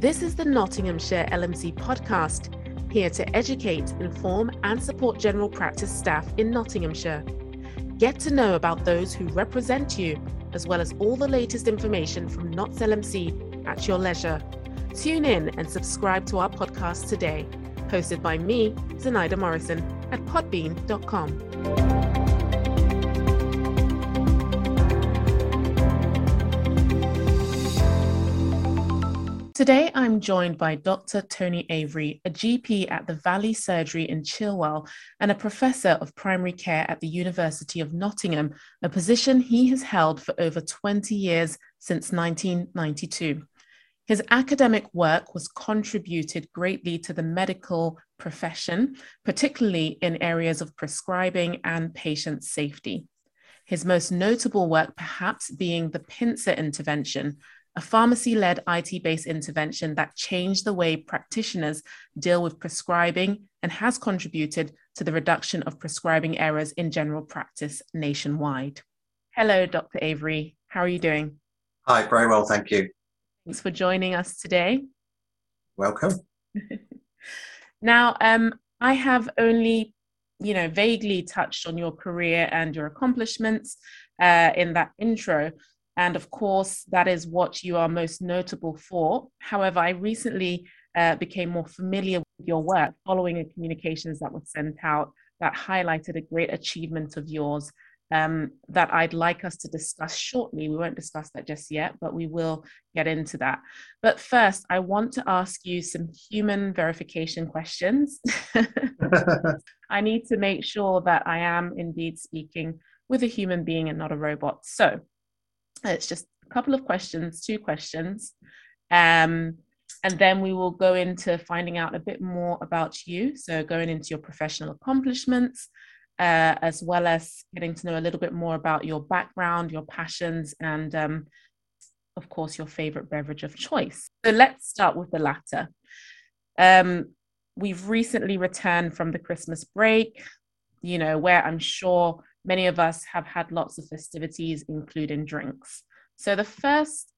This is the Nottinghamshire LMC podcast, here to educate, inform, and support general practice staff in Nottinghamshire. Get to know about those who represent you, as well as all the latest information from Notts LMC at your leisure. Tune in and subscribe to our podcast today, hosted by me, Zenaida Morrison, at podbean.com. Today, I'm joined by Dr. Tony Avery, a GP at the Valley Surgery in Chilwell and a professor of primary care at the University of Nottingham, a position he has held for over 20 years since 1992. His academic work was contributed greatly to the medical profession, particularly in areas of prescribing and patient safety. His most notable work, perhaps, being the PINCER intervention, a pharmacy led IT based intervention that changed the way practitioners deal with prescribing and has contributed to the reduction of prescribing errors in general practice nationwide. Hello, Dr. Avery. How are you doing? Hi, very well, thank you. Thanks for joining us today. Welcome. now, um, I have only, you know, vaguely touched on your career and your accomplishments uh, in that intro. And of course, that is what you are most notable for. However, I recently uh, became more familiar with your work following a communications that was sent out that highlighted a great achievement of yours um, that I'd like us to discuss shortly. We won't discuss that just yet, but we will get into that. But first, I want to ask you some human verification questions. I need to make sure that I am indeed speaking with a human being and not a robot. So, it's just a couple of questions, two questions. Um, and then we will go into finding out a bit more about you. So, going into your professional accomplishments, uh, as well as getting to know a little bit more about your background, your passions, and um, of course, your favorite beverage of choice. So, let's start with the latter. Um, we've recently returned from the Christmas break, you know, where I'm sure many of us have had lots of festivities, including drinks. So the first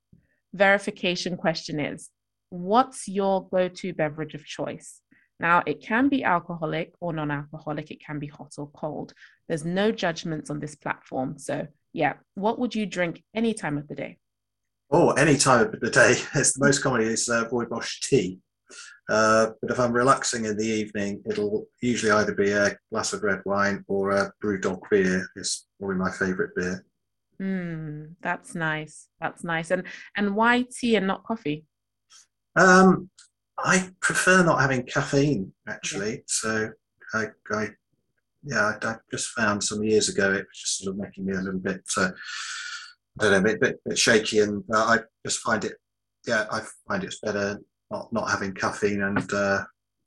verification question is What's your go to beverage of choice? Now, it can be alcoholic or non alcoholic, it can be hot or cold. There's no judgments on this platform. So, yeah, what would you drink any time of the day? Oh, any time of the day. It's the most common is uh, Rooibos tea. Uh, but if I'm relaxing in the evening, it'll usually either be a glass of red wine or a Brewdog beer. Is probably my favourite beer. Mm, that's nice. That's nice. And and why tea and not coffee? Um, I prefer not having caffeine actually. Yeah. So I, I yeah, I, I, just found some years ago it was just sort of making me a little bit, uh, I don't know, a bit, bit, bit shaky, and uh, I just find it, yeah, I find it's better not not having caffeine, and uh,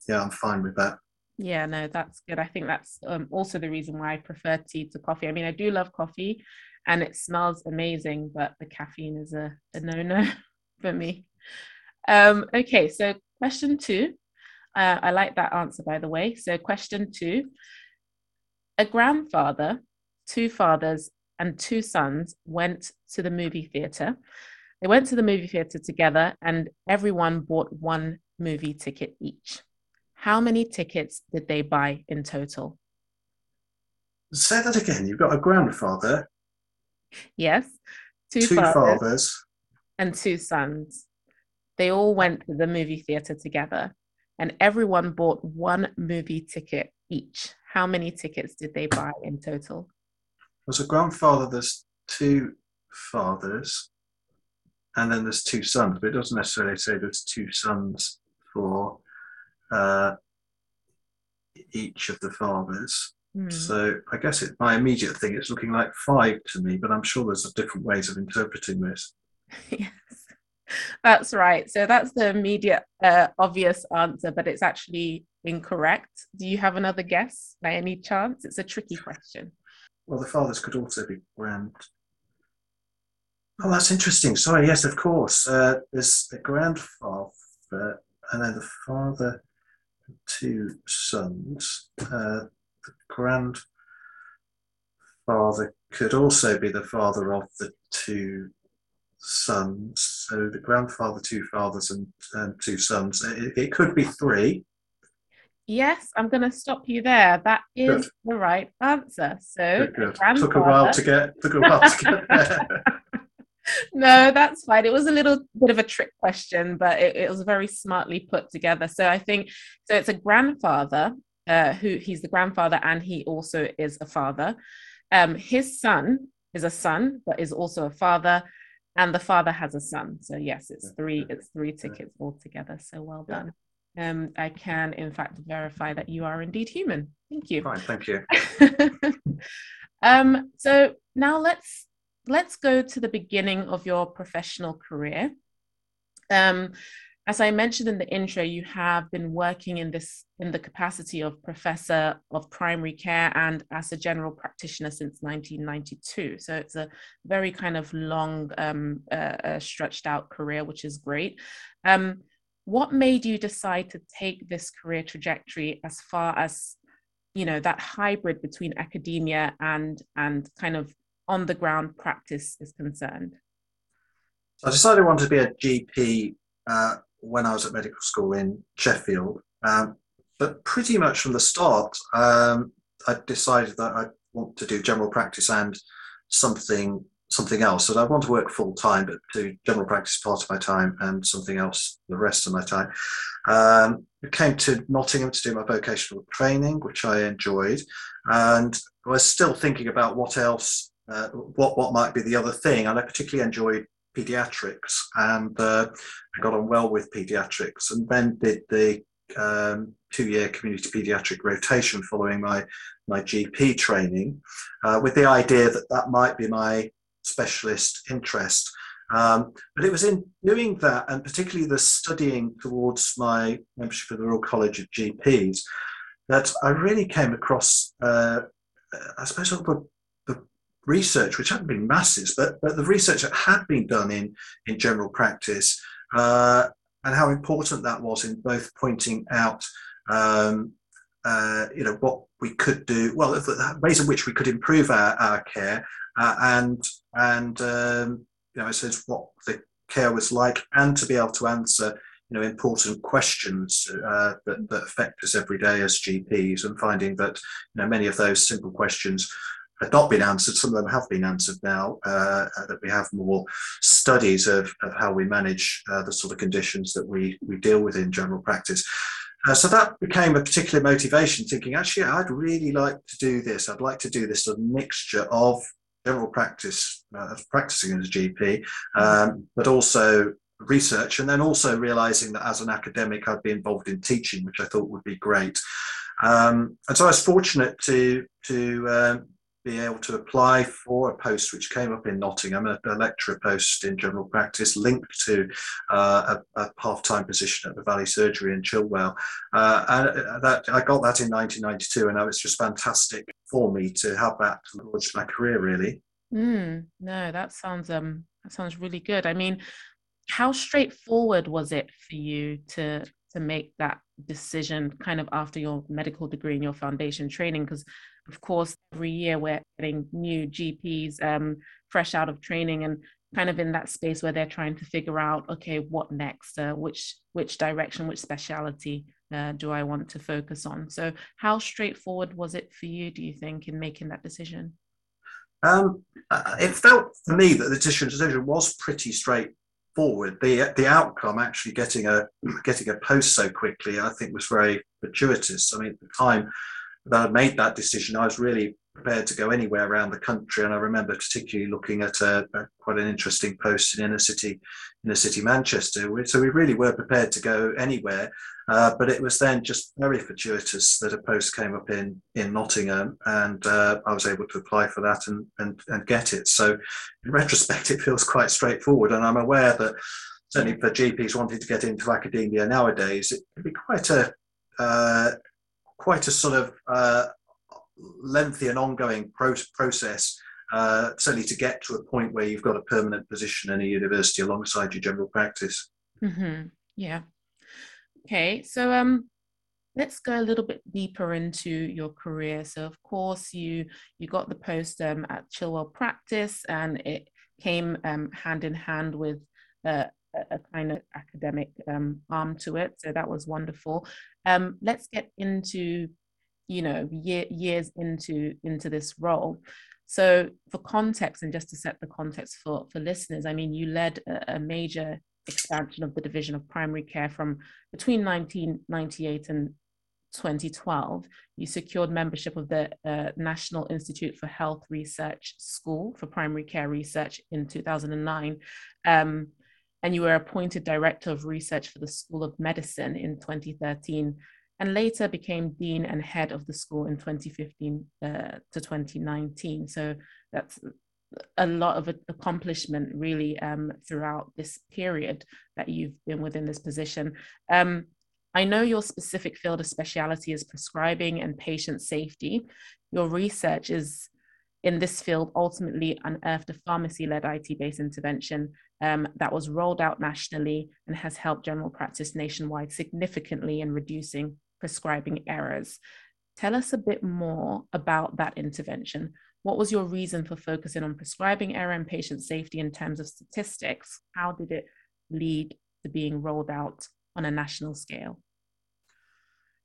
yeah, I'm fine with that. Yeah, no, that's good. I think that's um, also the reason why I prefer tea to coffee. I mean, I do love coffee, and it smells amazing, but the caffeine is a, a no no for me. Um, okay, so question two. Uh, I like that answer, by the way. So, question two A grandfather, two fathers, and two sons went to the movie theater they went to the movie theater together and everyone bought one movie ticket each. How many tickets did they buy in total? Say that again. You've got a grandfather. Yes. Two, two fathers, fathers and two sons. They all went to the movie theater together and everyone bought one movie ticket each. How many tickets did they buy in total? As a grandfather, there's two fathers and then there's two sons, but it doesn't necessarily say there's two sons for uh, each of the fathers. Mm. So I guess it, my immediate thing is looking like five to me, but I'm sure there's different ways of interpreting this. yes, that's right. So that's the immediate uh, obvious answer, but it's actually incorrect. Do you have another guess by any chance? It's a tricky question. Well, the fathers could also be grand Oh, that's interesting. Sorry, yes, of course. Uh, there's the grandfather and then the father, two sons. Uh, the grandfather could also be the father of the two sons. So the grandfather, two fathers, and, and two sons. It, it could be three. Yes, I'm going to stop you there. That is good. the right answer. So good, good. took a while to get took a while to get there. no, that's fine. It was a little bit of a trick question, but it, it was very smartly put together. So I think so. It's a grandfather uh, who he's the grandfather, and he also is a father. Um, his son is a son, but is also a father, and the father has a son. So yes, it's three. It's three tickets altogether. So well done. Um, I can, in fact, verify that you are indeed human. Thank you. Fine, thank you. um, so now let's let's go to the beginning of your professional career. Um, as I mentioned in the intro, you have been working in this in the capacity of professor of primary care and as a general practitioner since 1992. So it's a very kind of long, um, uh, uh, stretched out career, which is great. Um, what made you decide to take this career trajectory as far as you know that hybrid between academia and and kind of on the ground practice is concerned i decided i wanted to be a gp uh, when i was at medical school in sheffield um, but pretty much from the start um, i decided that i want to do general practice and something something else. So I want to work full time, but do general practice part of my time and something else the rest of my time. Um, I came to Nottingham to do my vocational training, which I enjoyed, and I was still thinking about what else, uh, what what might be the other thing. And I particularly enjoyed pediatrics, and uh, I got on well with pediatrics, and then did the um, two-year community pediatric rotation following my my GP training, uh, with the idea that that might be my specialist interest. Um, but it was in doing that, and particularly the studying towards my membership of the Royal College of GPs, that I really came across, uh, I suppose, the, the, research, which hadn't been masses, but, but the research that had been done in, in general practice, uh, and how important that was in both pointing out um, uh, you know what we could do well the ways in which we could improve our, our care uh, and and um, you know, it says what the care was like, and to be able to answer you know important questions uh, that, that affect us every day as GPs, and finding that you know many of those simple questions had not been answered. Some of them have been answered now. Uh, that we have more studies of, of how we manage uh, the sort of conditions that we we deal with in general practice. Uh, so that became a particular motivation, thinking actually I'd really like to do this. I'd like to do this a mixture of general practice, uh, practicing as a GP, um, but also research, and then also realizing that as an academic, I'd be involved in teaching, which I thought would be great. Um, and so I was fortunate to to um, be able to apply for a post which came up in Nottingham, a, a lecturer post in general practice linked to uh, a, a half-time position at the Valley Surgery in Chilwell. Uh, and that I got that in 1992, and it was just fantastic for me to have that launch my career. Really. Mm, no, that sounds um that sounds really good. I mean, how straightforward was it for you to to make that decision kind of after your medical degree and your foundation training because of course, every year we're getting new GPs um, fresh out of training and kind of in that space where they're trying to figure out, okay, what next? Uh, which which direction, which speciality uh, do I want to focus on? So, how straightforward was it for you? Do you think in making that decision? Um, uh, it felt for me that the decision was pretty straightforward. The the outcome, actually getting a getting a post so quickly, I think was very fortuitous. I mean, at the time that I made that decision, I was really prepared to go anywhere around the country. And I remember particularly looking at a, a quite an interesting post in inner city, inner city Manchester. So we really were prepared to go anywhere. Uh, but it was then just very fortuitous that a post came up in in Nottingham, and uh, I was able to apply for that and, and and get it. So in retrospect, it feels quite straightforward, and I'm aware that certainly for GPs wanting to get into academia nowadays, it can be quite a uh, quite a sort of uh, lengthy and ongoing pro- process, uh, certainly to get to a point where you've got a permanent position in a university alongside your general practice. Mm-hmm. Yeah. Okay, so um, let's go a little bit deeper into your career. So, of course, you you got the post um, at Chilwell Practice, and it came um, hand in hand with uh, a, kind of academic um, arm to it. So that was wonderful. Um, let's get into, you know, year, years into into this role. So for context, and just to set the context for for listeners, I mean, you led a, a major expansion of the division of primary care from between 1998 and 2012, you secured membership of the uh, National Institute for Health Research School for Primary Care Research in 2009. Um, and you were appointed Director of Research for the School of Medicine in 2013, and later became Dean and Head of the school in 2015 uh, to 2019. So that's a lot of accomplishment really um, throughout this period that you've been within this position. Um, I know your specific field of speciality is prescribing and patient safety. Your research is in this field ultimately unearthed a pharmacy led IT based intervention um, that was rolled out nationally and has helped general practice nationwide significantly in reducing prescribing errors. Tell us a bit more about that intervention. What was your reason for focusing on prescribing error and patient safety in terms of statistics? How did it lead to being rolled out on a national scale?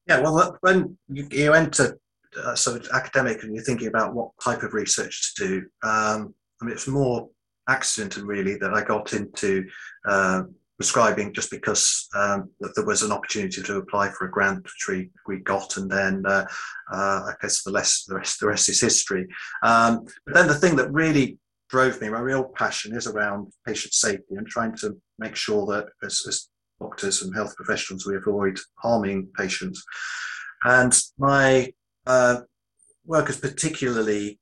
Yeah, well, when you, enter uh, sort of academic and you're thinking about what type of research to do, um, I mean, it's more accidental really that I got into uh, prescribing just because um, there was an opportunity to apply for a grant which we, we got, and then uh, uh, I guess the, less, the rest the rest is history. Um, but then the thing that really drove me, my real passion, is around patient safety and trying to make sure that as, as doctors and health professionals, we avoid harming patients. And my uh, work is particularly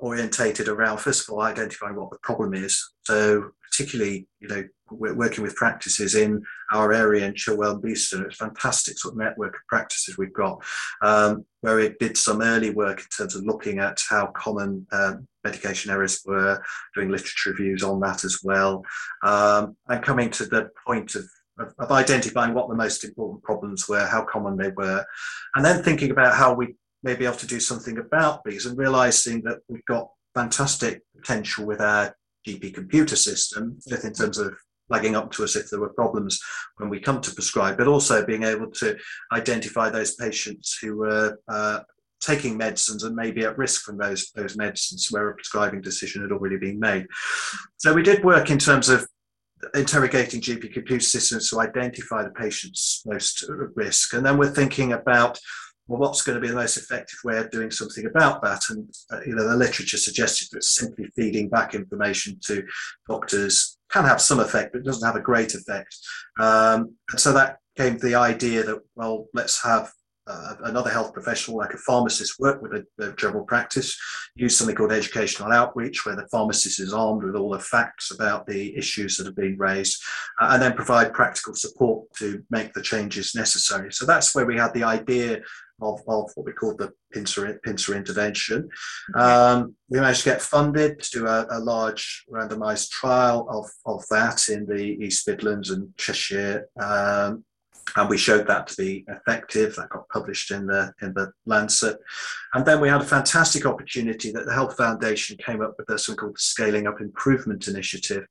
orientated around, first of all, identifying what the problem is. So, particularly, you know, we're working with practices in our area in Chilwell and Beeston. It's a fantastic sort of network of practices we've got, um, where we did some early work in terms of looking at how common um, medication errors were, doing literature reviews on that as well, um, and coming to the point of, of identifying what the most important problems were, how common they were, and then thinking about how we may be able to do something about these and realizing that we've got fantastic potential with our GP computer system, both in terms of flagging up to us if there were problems when we come to prescribe, but also being able to identify those patients who were uh, taking medicines and maybe at risk from those those medicines where a prescribing decision had already been made. So we did work in terms of interrogating GP computer systems to identify the patient's most at risk. And then we're thinking about well, what's going to be the most effective way of doing something about that? And uh, you know, the literature suggested that simply feeding back information to doctors can have some effect, but it doesn't have a great effect. Um, and so that came the idea that well, let's have uh, another health professional like a pharmacist work with a, a, general practice, use something called educational outreach, where the pharmacist is armed with all the facts about the issues that have been raised, uh, and then provide practical support to make the changes necessary. So that's where we had the idea of, of what we call the PINCER, PINCER intervention. Um, we managed to get funded to do a, a, large randomized trial of, of that in the East Midlands and Cheshire. Um, and we showed that to be effective. That got published in the in the Lancet, and then we had a fantastic opportunity that the Health Foundation came up with something called the Scaling Up Improvement Initiative,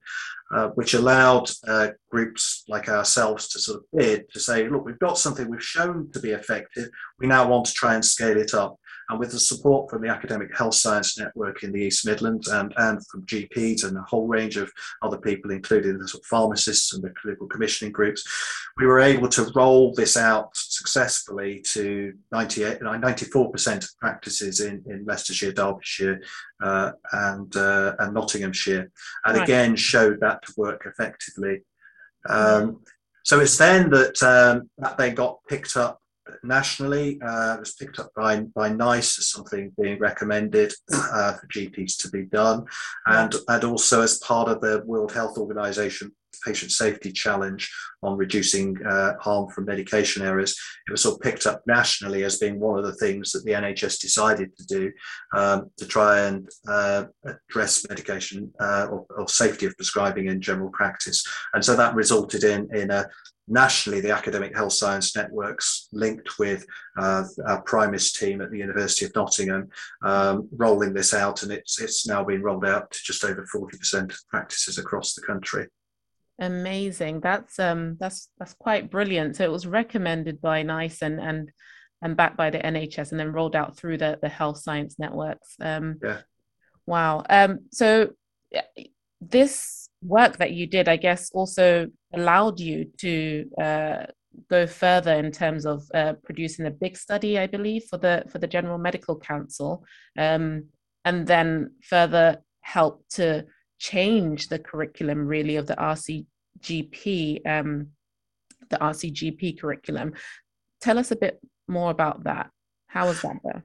uh, which allowed uh, groups like ourselves to sort of bid to say, look, we've got something we've shown to be effective. We now want to try and scale it up. And with the support from the Academic Health Science Network in the East Midlands and, and from GPs and a whole range of other people, including the sort of pharmacists and the clinical commissioning groups, we were able to roll this out successfully to 98, 94% of practices in, in Leicestershire, Derbyshire, uh, and, uh, and Nottinghamshire, and right. again showed that to work effectively. Um, so it's then that um, that then got picked up nationally. Uh, it was picked up by, by NICE as something being recommended uh, for GPs to be done, and, and also as part of the World Health Organization patient safety challenge on reducing uh, harm from medication errors. It was sort of picked up nationally as being one of the things that the NHS decided to do um, to try and uh, address medication uh, or, or, safety of prescribing in general practice. And so that resulted in, in a nationally, the academic health science networks linked with uh, our Primis team at the University of Nottingham, um, rolling this out, and it's it's now been rolled out to just over 40% of practices across the country. Amazing. That's um that's that's quite brilliant. So it was recommended by NICE and and and backed by the NHS and then rolled out through the the health science networks. Um yeah. Wow. Um so this work that you did, I guess, also allowed you to uh, go further in terms of uh, producing a big study, I believe, for the for the General Medical Council, um, and then further help to change the curriculum really of the RCGP, um, the RCGP curriculum. Tell us a bit more about that. How was that there?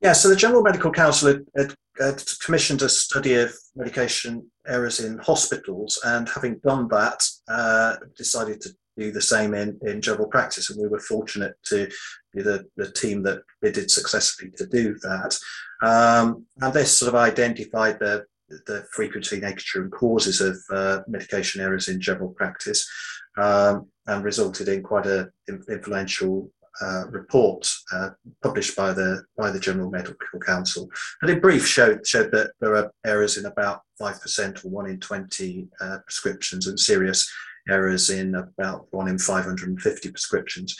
Yeah, so the General Medical Council had, had, commissioned a study of medication errors in hospitals, and having done that, uh, decided to do the same in, in general practice. And we were fortunate to be the, the team that bidded successfully to do that. Um, and this sort of identified the, the frequency, nature, and causes of uh, medication errors in general practice um, and resulted in quite an influential uh, report uh, published by the by the General Medical Council, and in brief showed showed that there are errors in about five percent or one in twenty uh, prescriptions, and serious errors in about one in 550 prescriptions.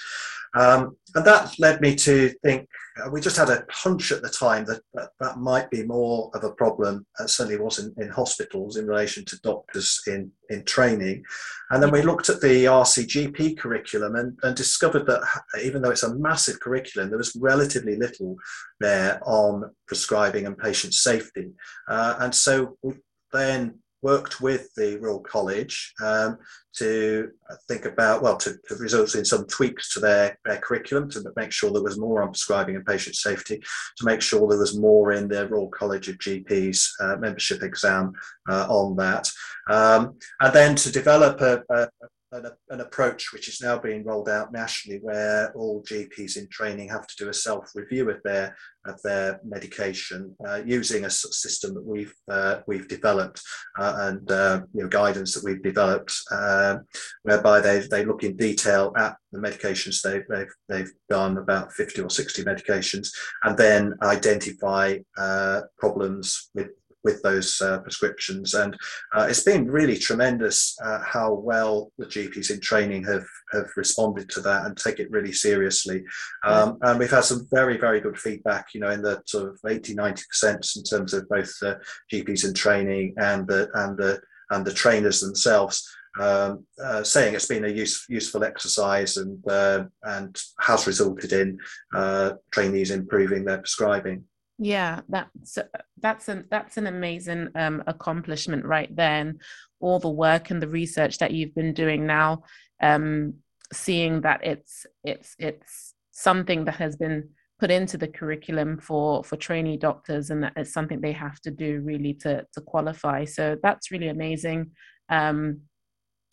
Um, and that led me to think uh, we just had a hunch at the time that that, that might be more of a problem. It certainly was in, in hospitals in relation to doctors in, in training. And then we looked at the RCGP curriculum and, and discovered that even though it's a massive curriculum, there was relatively little there on prescribing and patient safety. Uh, and so we then worked with the Royal College um, to think about, well, to, to, result in some tweaks to their, their curriculum to make sure there was more on prescribing and patient safety, to make sure there was more in the Royal College of GPs uh, membership exam uh, on that. Um, and then to develop a, a, an, an, approach which is now being rolled out nationally where all GPs in training have to do a self-review of their of their medication uh, using a system that we've uh, we've developed uh, and uh, you know guidance that we've developed um, whereby they they look in detail at the medications they've, they've they've done about 50 or 60 medications and then identify uh, problems with with those uh, prescriptions. And uh, it's been really tremendous uh, how well the GPs in training have, have responded to that and take it really seriously. Um, and we've had some very, very good feedback, you know, in the sort of 80, 90% in terms of both the GPs in training and the, and the, and the trainers themselves. Um, uh, saying it's been a use, useful exercise and uh, and has resulted in uh, trainees improving their prescribing. Yeah, that's that's an that's an amazing um, accomplishment right there, and all the work and the research that you've been doing now, um, seeing that it's it's it's something that has been put into the curriculum for for trainee doctors, and that it's something they have to do really to to qualify. So that's really amazing. Um,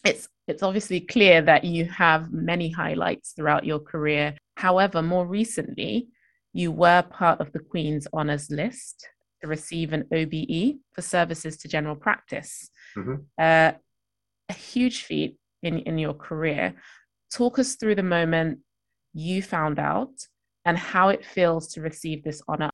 it's it's obviously clear that you have many highlights throughout your career. However, more recently, you were part of the Queen's Honours List to receive an OBE for services to general practice. Mm-hmm. Uh, a huge feat in, in your career. Talk us through the moment you found out and how it feels to receive this honour.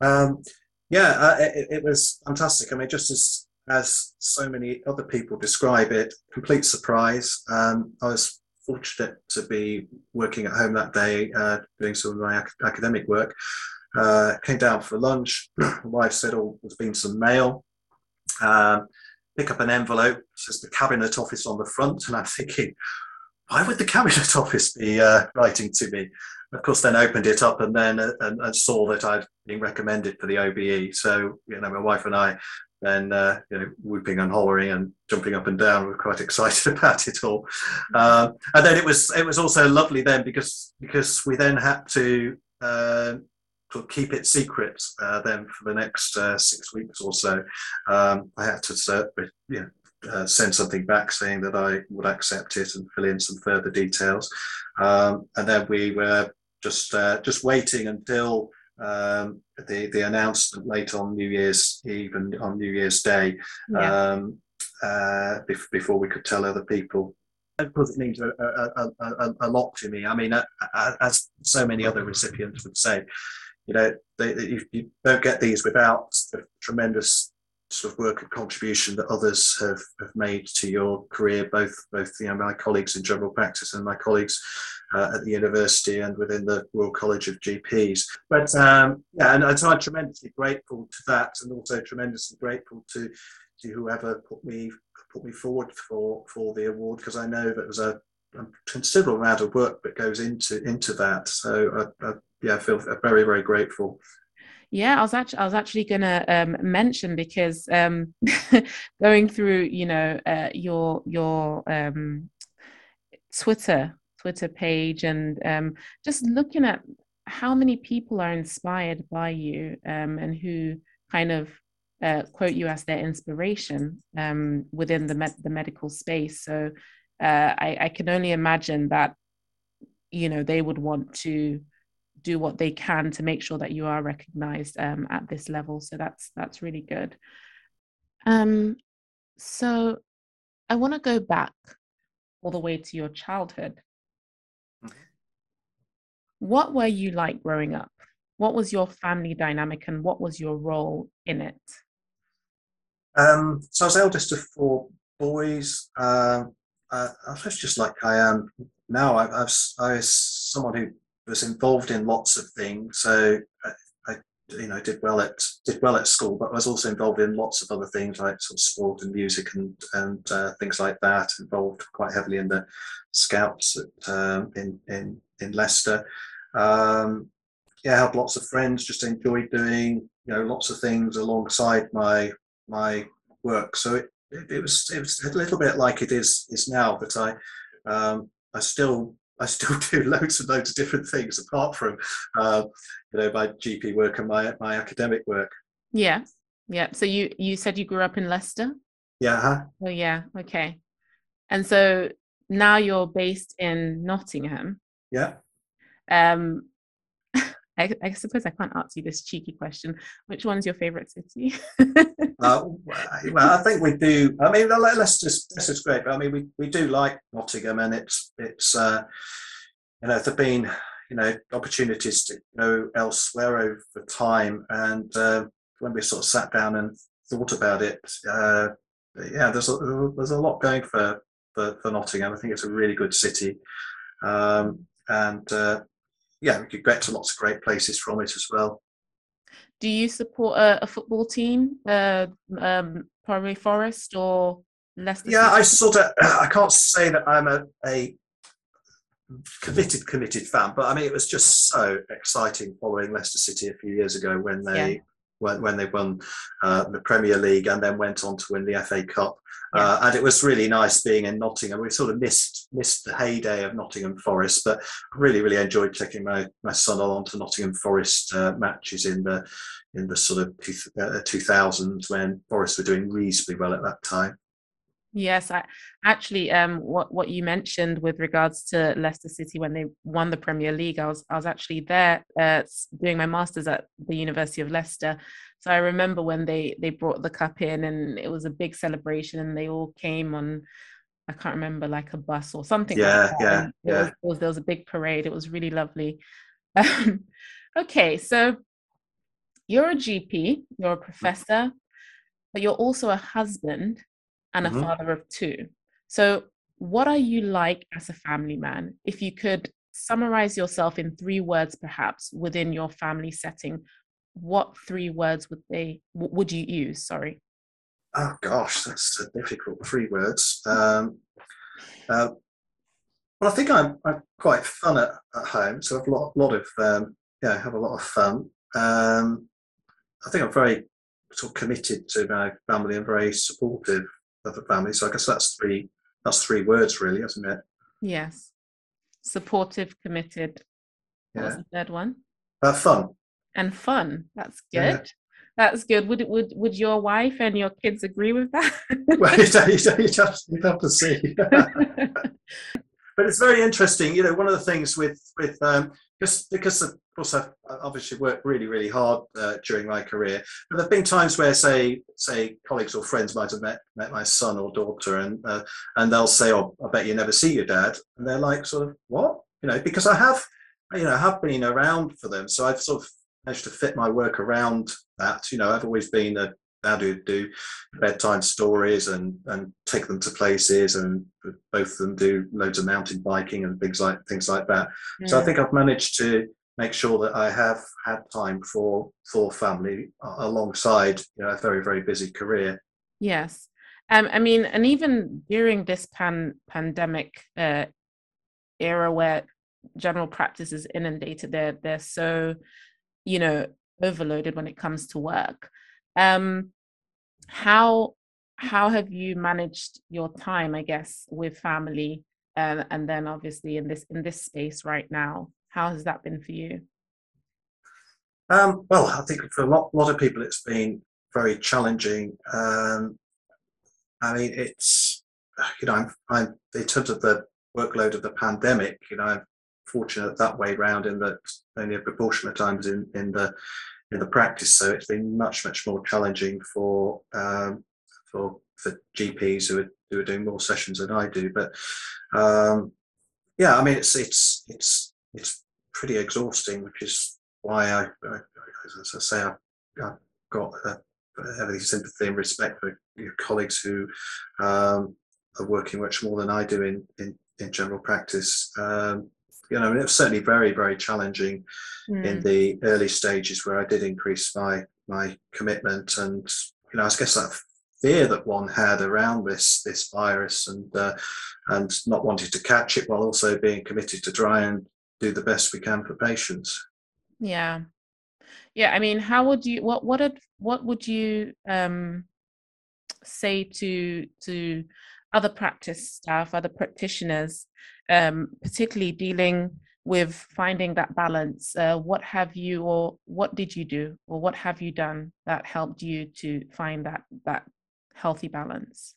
Um, yeah, uh, it, it, was fantastic. I mean, just as as so many other people describe it, complete surprise. Um, I was fortunate to be working at home that day, uh, doing some of my ac- academic work. Uh, came down for lunch. My wife said, "Oh, there's been some mail." Um, pick up an envelope. Says the cabinet office on the front, and I'm thinking, why would the cabinet office be uh, writing to me? Of course, then opened it up and then uh, and, and, saw that I'd been recommended for the OBE. So you know, my wife and I then uh, you know, whooping and hollering and jumping up and down. We are quite excited about it all. Um, and then it was it was also lovely then because because we then had to uh, keep it secret uh, then for the next uh, six weeks or so. Um, I had to you know, uh, send something back saying that I would accept it and fill in some further details. Um, and then we were just uh, just waiting until um, the the announcement late on New Year's Eve and on New Year's Day yeah. um, uh, before we could tell other people. Of course, it means a, a, a, a lot to me. I mean, as so many other recipients would say, you know, they, they, you, you, don't get these without the tremendous sort of work and contribution that others have, have made to your career, both both you know my colleagues in general practice and my colleagues uh, at the university and within the Royal College of GPs. But um, yeah, and, so I'm tremendously grateful to that, and also tremendously grateful to to whoever put me put me forward for for the award because I know that there's a, a, considerable amount of work that goes into into that. So I, I, yeah, I feel very very grateful. Yeah, I was actually I was actually gonna um, mention because um, going through you know uh, your your um, Twitter Twitter page and um, just looking at how many people are inspired by you um, and who kind of uh, quote you as their inspiration um, within the med- the medical space. So uh, I, I can only imagine that you know they would want to do what they can to make sure that you are recognized um, at this level. So that's that's really good. Um, so I want to go back all the way to your childhood. What were you like growing up? What was your family dynamic and what was your role in it? Um, so I was eldest of four boys. Uh, uh, I was just like I am now. I, I've, I was someone who was involved in lots of things. So I, I, you know, did well at did well at school, but I was also involved in lots of other things like sort of sport and music and and uh, things like that. Involved quite heavily in the scouts at, um, in in in Leicester. Um, yeah, I had lots of friends. Just enjoyed doing you know lots of things alongside my my work. So it, it, it was it was a little bit like it is is now, but I um, I still I still do loads and loads of different things apart from, uh, you know, my GP work and my my academic work. Yeah, yeah. So you you said you grew up in Leicester. Yeah. Huh? Oh yeah. Okay. And so now you're based in Nottingham. Yeah. Um, I, I, suppose I can't ask you this cheeky question. Which one's your favorite city? uh, well, I think we do. I mean, let's just this is great, but I mean, we, we do like Nottingham, and it's it's uh, you know there've been you know opportunities to go elsewhere over time, and uh, when we sort of sat down and thought about it, uh, yeah, there's a, there's a lot going for, for for Nottingham. I think it's a really good city, um, and uh, yeah, we could get to lots of great places from it as well. Do you support a, a football team, uh, um, Primary Forest or Leicester? Yeah, City? I sort of. I can't say that I'm a, a committed committed fan, but I mean it was just so exciting following Leicester City a few years ago when they yeah. When, when they won uh, the Premier League and then went on to win the FA Cup. Uh, and it was really nice being in Nottingham. We sort of missed missed the heyday of Nottingham Forest, but really really enjoyed taking my, my son along to Nottingham Forest uh, matches in the in the sort of two, uh, 2000s when Forest were doing reasonably well at that time. Yes, I actually um what what you mentioned with regards to Leicester City when they won the Premier League, I was I was actually there uh, doing my masters at the University of Leicester, so I remember when they they brought the cup in and it was a big celebration and they all came on I can't remember like a bus or something. Yeah, like yeah, yeah. Was, was, there was a big parade. It was really lovely. Um, okay, so you're a GP, you're a professor, but you're also a husband and a mm-hmm. father of two. So, what are you like as a family man? If you could summarize yourself in three words, perhaps within your family setting, what three words would they would you use sorry oh gosh that's difficult three words um, uh, well i think i'm, I'm quite fun at, at home so i've a lot, lot of um, yeah have a lot of fun um, i think i'm very sort of committed to my family and very supportive of the family so i guess that's three that's three words really isn't it yes supportive committed what yeah. was the third one uh, fun and fun. That's good. Yeah. That's good. Would would would your wife and your kids agree with that? well, you don't, you don't, you have, you have to see. but it's very interesting. You know, one of the things with with um, just because of course I've obviously worked really really hard uh, during my career, but there've been times where say say colleagues or friends might have met met my son or daughter, and uh, and they'll say, "Oh, I bet you never see your dad," and they're like, sort of, "What?" You know, because I have you know have been around for them, so I've sort of managed to fit my work around that. You know, I've always been a how to do bedtime stories and and take them to places and both of them do loads of mountain biking and things like things like that. Mm. so i think i've managed to make sure that i have had time for for family alongside you know, a very very busy career. Yes. Um, i mean and even during this pan pandemic uh, era where general practice is inundated they're they're so you know overloaded when it comes to work um how how have you managed your time i guess with family uh, and then obviously in this in this space right now? How has that been for you? Um, well i think for a lot, lot of people it's been very challenging um, i mean it's you know I'm, I'm in terms of the workload of the pandemic you know i'm fortunate that way round in that only a proportion of times in in the the practice. So it's been much much more challenging for um, for for GPs who are who are doing more sessions than I do. But um, yeah, I mean it's it's it's it's pretty exhausting, which is why I, I as I say I've, I've got uh, every sympathy and respect for your colleagues who um, are working much more than I do in in, in general practice. Um, you know, it was certainly very, very challenging mm. in the early stages where I did increase my my commitment and you know, I guess that fear that one had around this this virus and uh, and not wanting to catch it while also being committed to try and do the best we can for patients. Yeah, yeah. I mean, how would you what what would what would you um, say to to other practice staff, other practitioners um, particularly dealing with finding that balance. Uh, what have you or what did you do or what have you done that helped you to find that that healthy balance?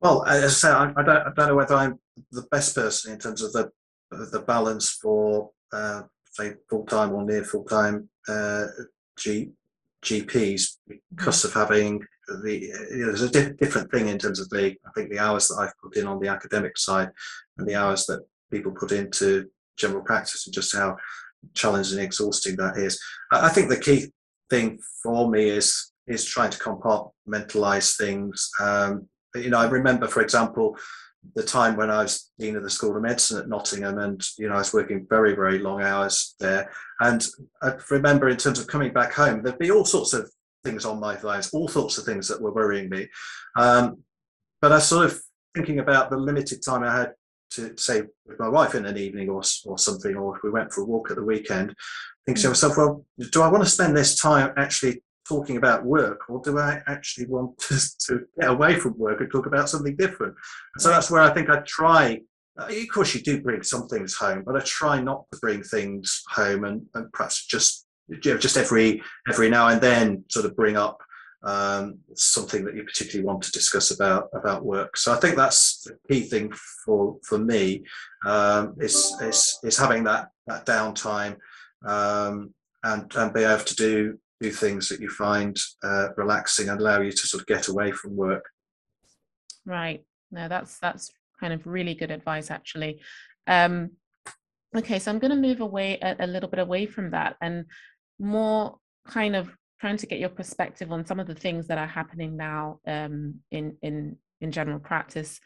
Well, as I say, I, I, don't, I don't know whether I'm the best person in terms of the the balance for uh, say full time or near full time uh, G, GPs because mm-hmm. of having the you know, there's a di- different thing in terms of the I think the hours that I've put in on the academic side and the hours that people put into general practice and just how challenging and exhausting that is. I, think the key thing for me is is trying to compartmentalize things. Um, you know, I remember, for example, the time when I was dean of the School of Medicine at Nottingham, and you know, I was working very, very long hours there. And I remember, in terms of coming back home, there'd be all sorts of things on my minds, all sorts of things that were worrying me. Um, but I sort of thinking about the limited time I had to say with my wife in an evening or, or something, or if we went for a walk at the weekend, thinking to mm. myself, well, do I want to spend this time actually talking about work, or do I actually want to, to get away from work and talk about something different? And so that's where I think I try. Uh, of course, you do bring some things home, but I try not to bring things home, and, and perhaps just you know, just every every now and then sort of bring up um, something that you particularly want to discuss about about work. So I think that's the key thing for for me um, is, is is having that that downtime um, and and be able to do do things that you find uh, relaxing and allow you to sort of get away from work. Right. No, that's that's kind of really good advice actually. Um, okay, so I'm going to move away a, a little bit away from that and more kind of trying to get your perspective on some of the things that are happening now um, in in in general practice.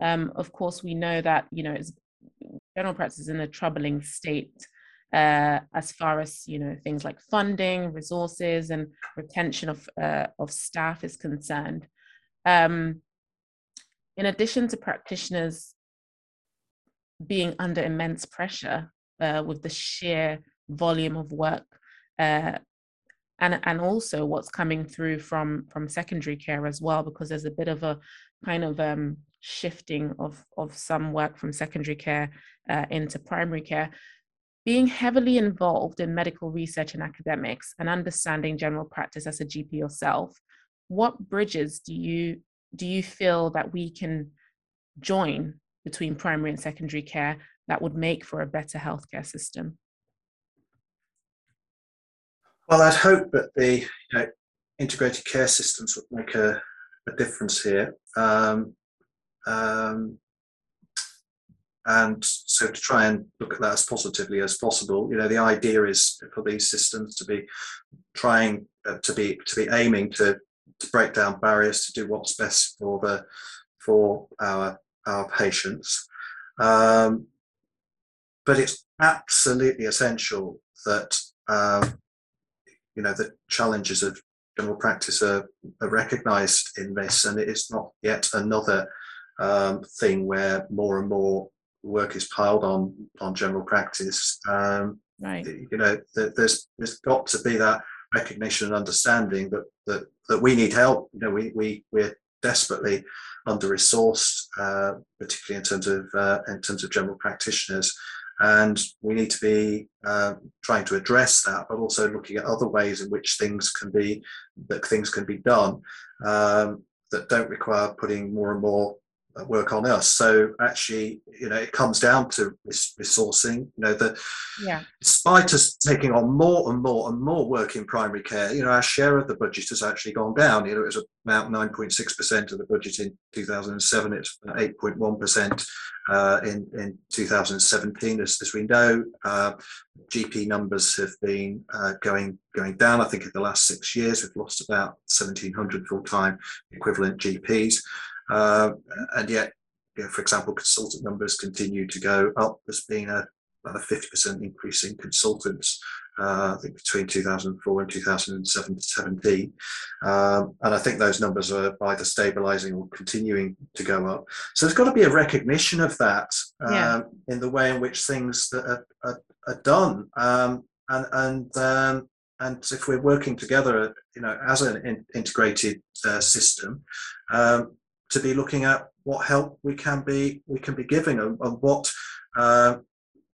Um, of course, we know that you know general practice is in a troubling state uh, as far as you know things like funding, resources, and retention of uh, of staff is concerned. Um, in addition to practitioners being under immense pressure uh, with the sheer volume of work uh, and and also what's coming through from from secondary care as well because there's a bit of a kind of um, shifting of of some work from secondary care uh, into primary care. Being heavily involved in medical research and academics and understanding general practice as a gp yourself what bridges do you do you feel that we can join between primary and secondary care that would make for a better healthcare system well, I'd hope that the you know, integrated care systems would make a, a difference here. Um, um, and so to try and look at that as positively as possible, you know, the idea is for these systems to be trying uh, to be to be aiming to to break down barriers to do what's best for the for our our patients. Um, but it's absolutely essential that um, you know the challenges of general practice are, are recognised in this, and it is not yet another um, thing where more and more work is piled on on general practice. Um, right. You know, there's there's got to be that recognition and understanding that that that we need help. You know, we we we're desperately under resourced, uh, particularly in terms of uh, in terms of general practitioners, and we need to be uh, trying to address that, but also looking at other ways in which things can be that things can be done um, that don't require putting more and more work on us. So actually, you know, it comes down to this resourcing. You know, that yeah. despite us taking on more and more and more work in primary care, you know, our share of the budget has actually gone down. You know, it was about 9.6% of the budget in 2007. It's 8.1% uh, in in 2017. As, as we know, uh, GP numbers have been uh, going going down. I think in the last six years, we've lost about 1,700 full time equivalent GPs. Uh, and yet, you know, for example, consultant numbers continue to go up. There's been a, about a 50% increase in consultants, uh, I think between 2004 and 2017. Um, and I think those numbers are either stabilizing or continuing to go up. So there's got to be a recognition of that um, yeah. in the way in which things that are, are, are done. Um, and, and um, and if we're working together, you know, as an in, integrated uh, system, um, to be looking at what help we can be we can be giving and, and what uh,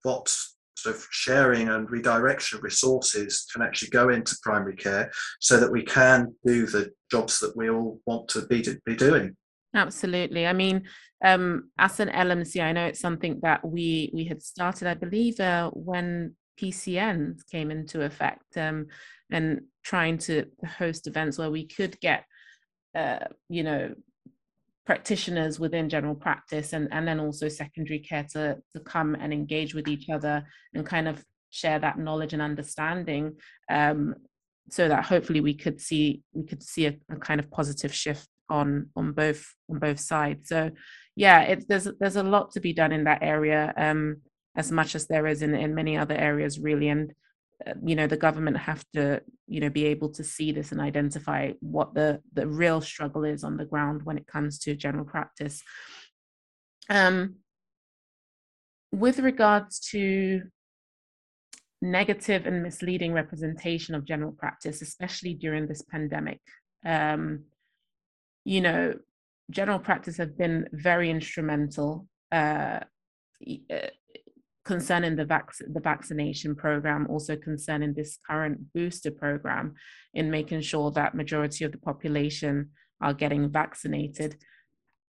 what sort of sharing and redirection of resources can actually go into primary care so that we can do the jobs that we all want to be, be doing. Absolutely. I mean um, as an lmc i know it's something that we we had started i believe uh, when pcn came into effect um, and trying to host events where we could get uh, you know practitioners within general practice and, and then also secondary care to, to come and engage with each other and kind of share that knowledge and understanding um, so that hopefully we could see we could see a, a, kind of positive shift on on both on both sides. So yeah it's there's there's a lot to be done in that area um, as much as there is in in many other areas really. And you know the government have to you know be able to see this and identify what the the real struggle is on the ground when it comes to general practice. Um with regards to negative and misleading representation of general practice especially during this pandemic um you know general practice have been very instrumental uh, uh concerning the, vac- the vaccination program, also concerning this current booster program in making sure that majority of the population are getting vaccinated.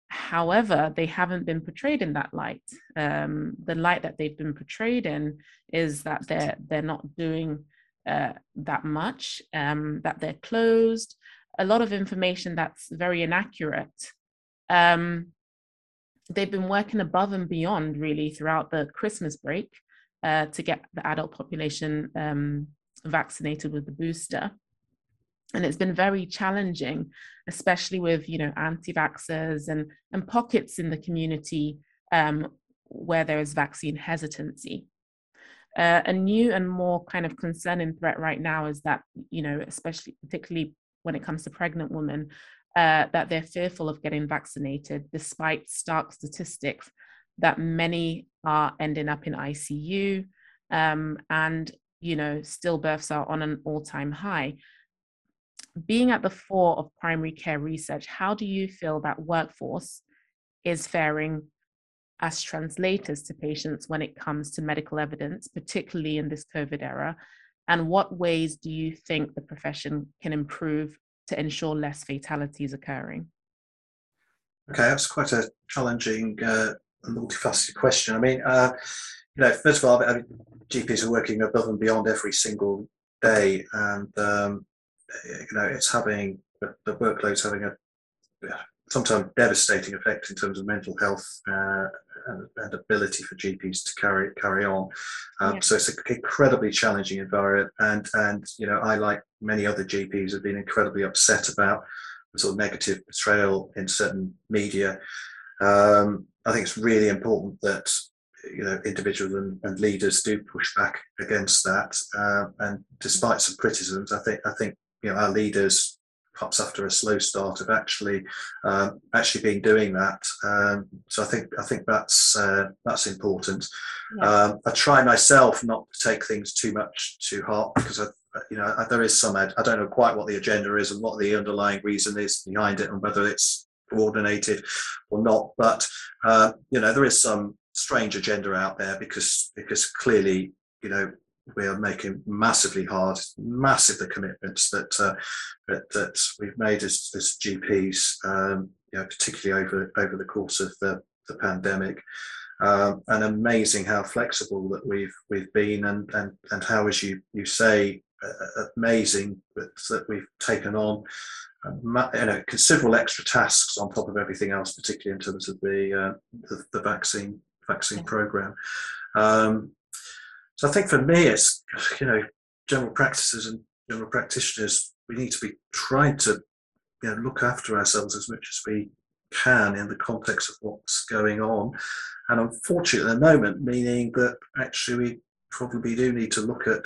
However, they haven't been portrayed in that light. Um, the light that they've been portrayed in is that they're they're not doing uh, that much, um, that they're closed. A lot of information that's very inaccurate. Um, they've been working above and beyond really throughout the Christmas break uh, to get the adult population um, vaccinated with the booster. And it's been very challenging, especially with you know anti-vaxxers and and pockets in the community um, where there is vaccine hesitancy. Uh, a new and more kind of concerning threat right now is that you know, especially particularly when it comes to pregnant women, uh, that they're fearful of getting vaccinated, despite stark statistics that many are ending up in ICU, um, and you know, stillbirths are on an all-time high. Being at the fore of primary care research, how do you feel that workforce is faring as translators to patients when it comes to medical evidence, particularly in this COVID era? And what ways do you think the profession can improve to ensure less fatalities occurring? Okay, that's quite a challenging uh, multifaceted question. I mean, uh, you know, first of all, I mean, GPs are working above and beyond every single day, and um, you know, it's having the, the workload's having a sometimes devastating effect in terms of mental health uh, and, and, ability for GPs to carry carry on. Um, Yeah. So it's an incredibly challenging environment, and and you know I like many other GPs have been incredibly upset about the sort of negative portrayal in certain media. Um, I think it's really important that you know individuals and, and leaders do push back against that. Uh, and despite some criticisms, I think I think you know our leaders perhaps after a slow start have actually um, actually been doing that. Um, so I think I think that's uh, that's important. Yeah. Um, I try myself not to take things too much to heart because I, you know there is some I don't know quite what the agenda is and what the underlying reason is behind it and whether it's coordinated or not. But uh, you know there is some strange agenda out there because because clearly you know we are making massively hard, massive the commitments that uh, that, that we've made as, as GPs, um, you know, particularly over over the course of the, the pandemic. Um, and amazing how flexible that we've we've been, and and and how, as you you say, uh, amazing that, that we've taken on. Uh, you know, considerable extra tasks on top of everything else, particularly in terms of the uh, the, the, vaccine vaccine yeah. program. Um, so I think for me, it's you know, general practices and general practitioners, we need to be trying to you know look after ourselves as much as we can in the context of what's going on. And unfortunately, at the moment, meaning that actually we probably do need to look at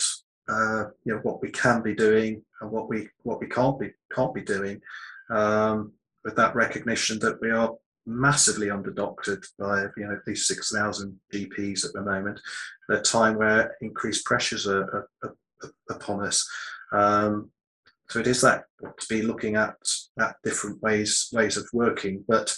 uh, you know what we can be doing and what we what we can't be can't be doing, um, with that recognition that we are massively underdoctored by you know these 6,000 GPs at the moment at a time where increased pressures are, are, are, upon us. Um, so it is that to be looking at at different ways ways of working. But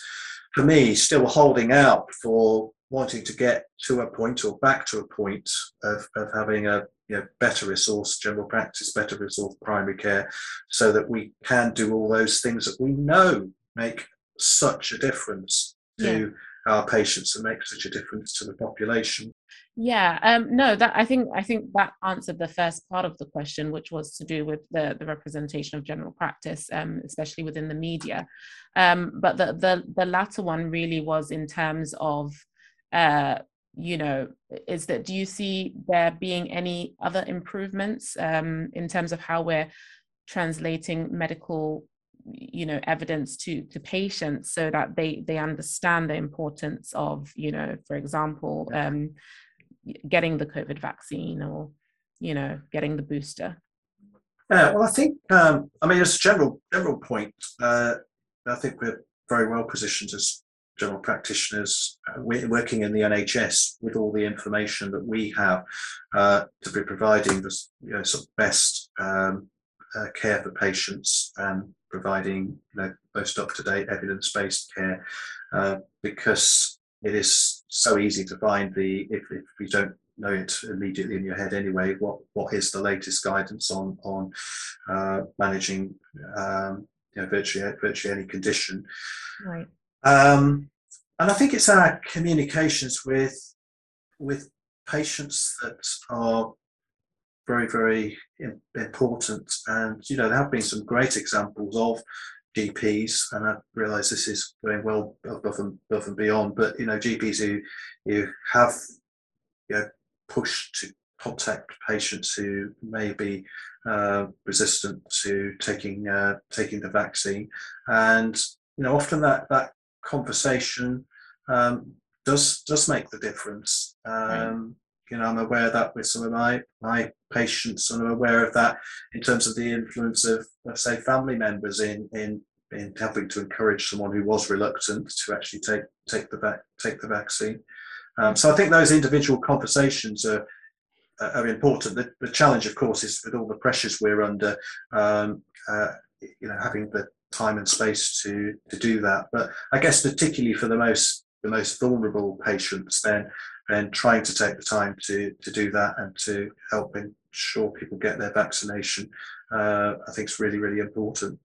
for me, still holding out for wanting to get to a point or back to a point of, of having a you know, better resource general practice, better resource primary care, so that we can do all those things that we know make such a difference to yeah. our patients and make such a difference to the population yeah um no that i think i think that answered the first part of the question which was to do with the the representation of general practice um especially within the media um but the the the latter one really was in terms of uh you know is that do you see there being any other improvements um in terms of how we're translating medical you know evidence to to patients so that they they understand the importance of you know for example um, getting the covid vaccine or you know getting the booster. Yeah well i think um, i mean as a general general point uh, i think we're very well positioned as general practitioners uh, working in the nhs with all the information that we have uh, to be providing the you know, sort of best um, uh, care for patients and providing you know, most up-to-date evidence-based care uh, because it is so easy to find the if, if you don't know it immediately in your head anyway what what is the latest guidance on on uh, managing um, you know virtually virtually any condition. Right. Um, and I think it's our communications with with patients that are very, very important. And, you know, there have been some great examples of GPs, and I realise this is going well above and, above and beyond, but, you know, GPs who, who have you know, pushed to contact patients who may be uh, resistant to taking uh, taking the vaccine, and you know often that that conversation um, does does make the difference. Um, you know, I'm aware of that with some of my my patients, and I'm aware of that in terms of the influence of, let's say, family members in in in helping to encourage someone who was reluctant to actually take take the vac- take the vaccine. Um, so I think those individual conversations are are important. The, the, challenge, of course, is with all the pressures we're under. Um, uh, you know, having the time and space to to do that. But I guess particularly for the most the most vulnerable patients, then and trying to take the time to to do that and to help ensure people get their vaccination, uh, I think is really really important.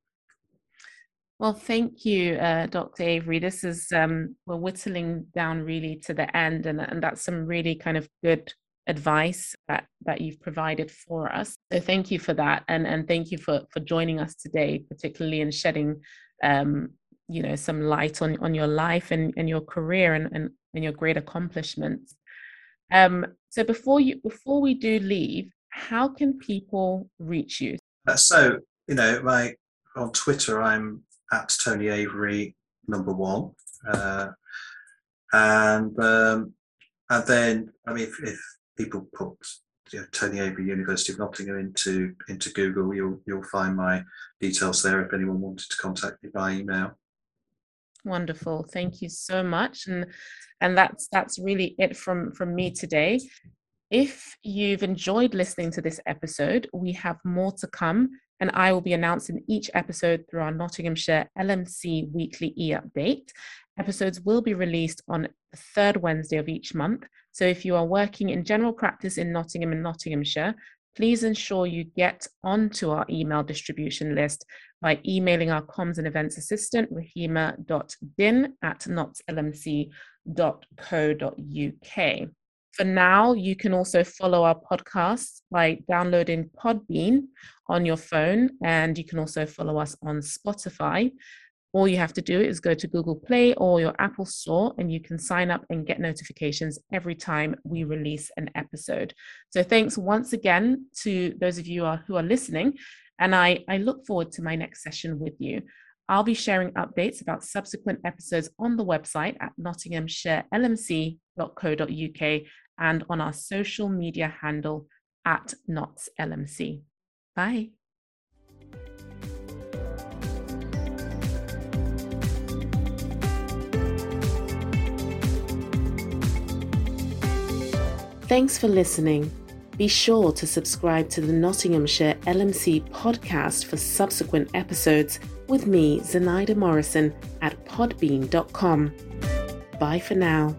Well, thank you, uh, Dr. Avery. This is um, we're whittling down really to the end, and and that's some really kind of good advice that that you've provided for us. So thank you for that, and and thank you for for joining us today, particularly in shedding um, you know some light on on your life and, and your career and, and, and your great accomplishments um so before you before we do leave how can people reach you uh, so you know my on twitter i'm at tony avery number one uh, and um and then i mean if, if people put you know, Tony Avery University of Nottingham into into Google, you'll you'll find my details there if anyone wanted to contact me by email. Wonderful. Thank you so much. And and that's that's really it from from me today. If you've enjoyed listening to this episode, we have more to come and I will be announcing each episode through our Nottinghamshire LMC weekly e-update. Episodes will be released on the third Wednesday of each month. So if you are working in general practice in Nottingham and Nottinghamshire, please ensure you get onto our email distribution list by emailing our comms and events assistant, rahima.din at notslmc.co.uk. For now, you can also follow our podcasts by downloading Podbean on your phone, and you can also follow us on Spotify. All you have to do is go to Google Play or your Apple Store, and you can sign up and get notifications every time we release an episode. So, thanks once again to those of you who are listening, and I, I look forward to my next session with you. I'll be sharing updates about subsequent episodes on the website at nottinghamshirelmc.co.uk and on our social media handle at NotsLMC. Bye. Thanks for listening. Be sure to subscribe to the Nottinghamshire LMC podcast for subsequent episodes with me, Zenaida Morrison, at podbean.com. Bye for now.